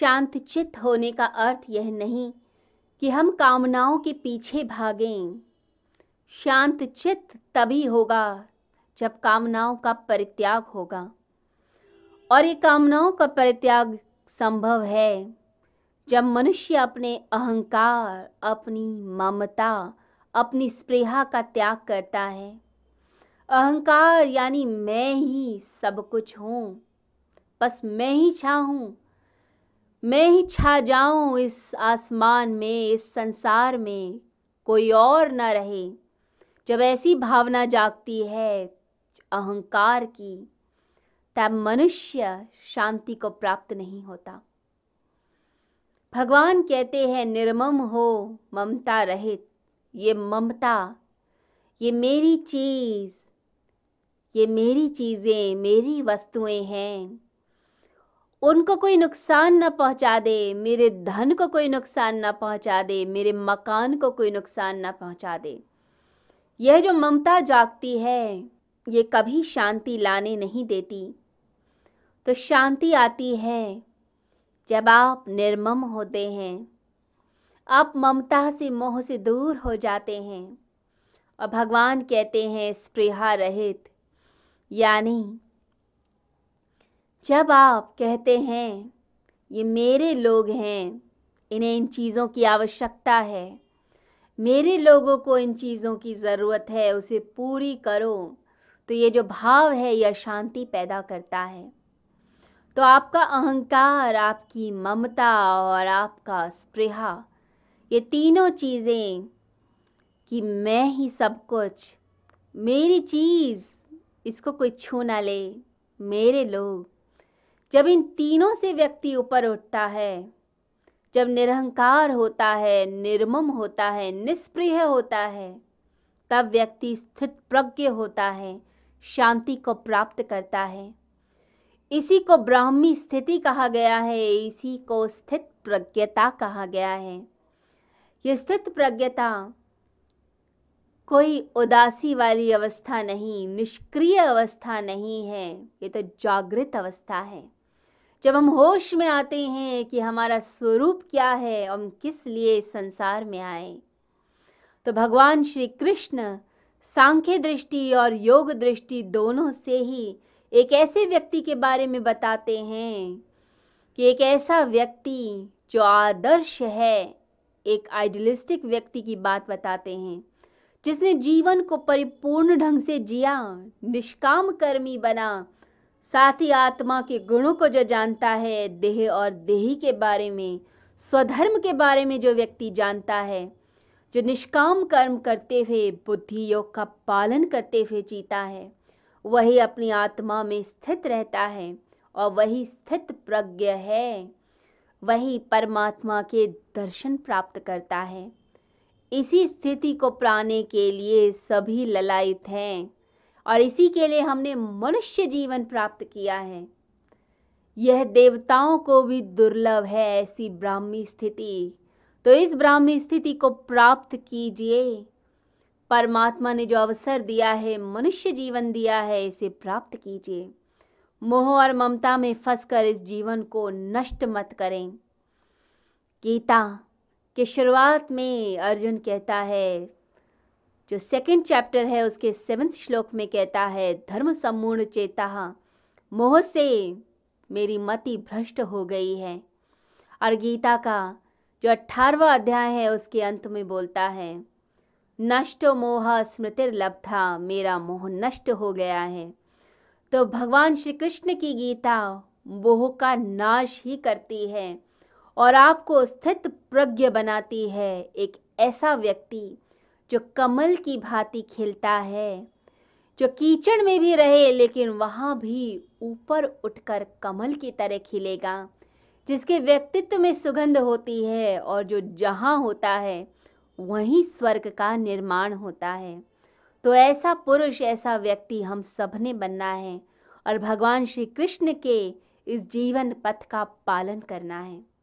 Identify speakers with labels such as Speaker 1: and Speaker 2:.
Speaker 1: शांत चित्त होने का अर्थ यह नहीं कि हम कामनाओं के पीछे भागें। शांत चित्त तभी होगा जब कामनाओं का परित्याग होगा। और ये कामनाओं का परित्याग संभव है जब मनुष्य अपने अहंकार, अपनी ममता, अपनी स्प्रेहा का त्याग करता है। अहंकार यानी मैं ही सब कुछ हूँ, बस मैं ही छा हूँ। मैं ही छा जाऊँ इस आसमान में, इस संसार में, कोई और न रहे। जब ऐसी भावना जागती है अहंकार की, तब मनुष्य शांति को प्राप्त नहीं होता। भगवान कहते हैं, निर्मम हो ममता रहित, ये ममता, ये मेरी चीज़, ये मेरी चीज़ें, मेरी वस्तुएँ हैं। उनको कोई नुकसान न पहुँचा दे, मेरे धन को कोई नुकसान न पहुँचा दे, मेरे मकान को कोई नुकसान न पहुँचा दे। यह जो ममता जागती है, ये कभी शांति लाने नहीं देती। तो शांति आती है जब आप निर्मम होते हैं, आप ममता से मोह से दूर हो जाते हैं और भगवान कहते हैं स्प्रेहा रहित, यानी जब आप कहते हैं, ये मेरे लोग हैं, इन्हें इन चीज़ों की आवश्यकता है। मेरे लोगों को इन चीज़ों की ज़रूरत है, उसे पूरी करो। तो ये जो भाव है, यह शांति पैदा करता है। तो आपका अहंकार, आपकी ममता और आपका स्प्रेहा ये तीनों चीज़ें कि मैं ही सब कुछ, मेरी चीज़, इसको कोई छू ना ले, मेरे लोग। जब इन तीनों से व्यक्ति ऊपर उठता है, जब निरहंकार होता है, निर्मम होता है, निष्प्रिय होता है, तब व्यक्ति स्थित प्रज्ञ होता है, शांति को प्राप्त करता है। इसी को ब्राह्मी स्थिति कहा गया है, इसी को स्थित प्रज्ञता कहा गया है। ये स्थित प्रज्ञता कोई उदासी वाली अवस्था नहीं, निष्क्रिय अवस्था नहीं है, ये तो जागृत अवस्था है। जब हम होश में आते हैं कि हमारा स्वरूप क्या है, हम किस लिए संसार में आए। तो भगवान श्री कृष्ण सांख्य दृष्टि और योग दृष्टि दोनों से ही एक ऐसे व्यक्ति के बारे में बताते हैं कि एक ऐसा व्यक्ति जो आदर्श है, एक आइडियलिस्टिक व्यक्ति की बात बताते हैं, जिसने जीवन को परिपूर्ण ढंग से जिया, निष्काम कर्मी बना साथ ही आत्मा के गुणों को जो जानता है, देह और देही के बारे में, स्वधर्म के बारे में जो व्यक्ति जानता है, जो निष्काम कर्म करते हुए, बुद्धि योग का पालन करते हुए जीता है, वही अपनी आत्मा में स्थित रहता है और वही स्थित प्रज्ञ है। वही परमात्मा के दर्शन प्राप्त करता है। इसी स्थिति को प्राने के लिए सभी ललायित हैं। और इसी के लिए हमने मनुष्य जीवन प्राप्त किया है। यह देवताओं को भी दुर्लभ है ऐसी ब्राह्मी स्थिति। तो इस ब्राह्मी स्थिति को प्राप्त कीजिए। परमात्मा ने जो अवसर दिया है, मनुष्य जीवन दिया है, इसे प्राप्त कीजिए। मोह और ममता में फंसकर इस जीवन को नष्ट मत करें। गीता के शुरुआत में अर्जुन कहता है जो सेकंड चैप्टर है, उसके सेवन्थ श्लोक में कहता है, धर्म सम्पूर्ण चेता, मोह से मेरी मति भ्रष्ट हो गई है। और गीता का जो अठारवा अध्याय है, उसके अंत में बोलता है, नष्ट मोह स्मृतिर था मेरा मोह नष्ट हो गया है। तो भगवान श्री कृष्ण की गीता मोह का नाश ही करती है और आपको स्थित प्रज्ञ बनाती है एक ऐसा व्यक्ति जो कमल की भांति खिलता है, जो कीचड़ में भी रहे, लेकिन वहाँ भी ऊपर उठकर कमल की तरह खिलेगा, जिसके व्यक्तित्व में सुगंध होती है और जो जहाँ होता है, वहीं स्वर्ग का निर्माण होता है। तो ऐसा पुरुष, ऐसा व्यक्ति हम सबने बनना है और भगवान श्री कृष्ण के इस जीवन पथ का पालन करना है।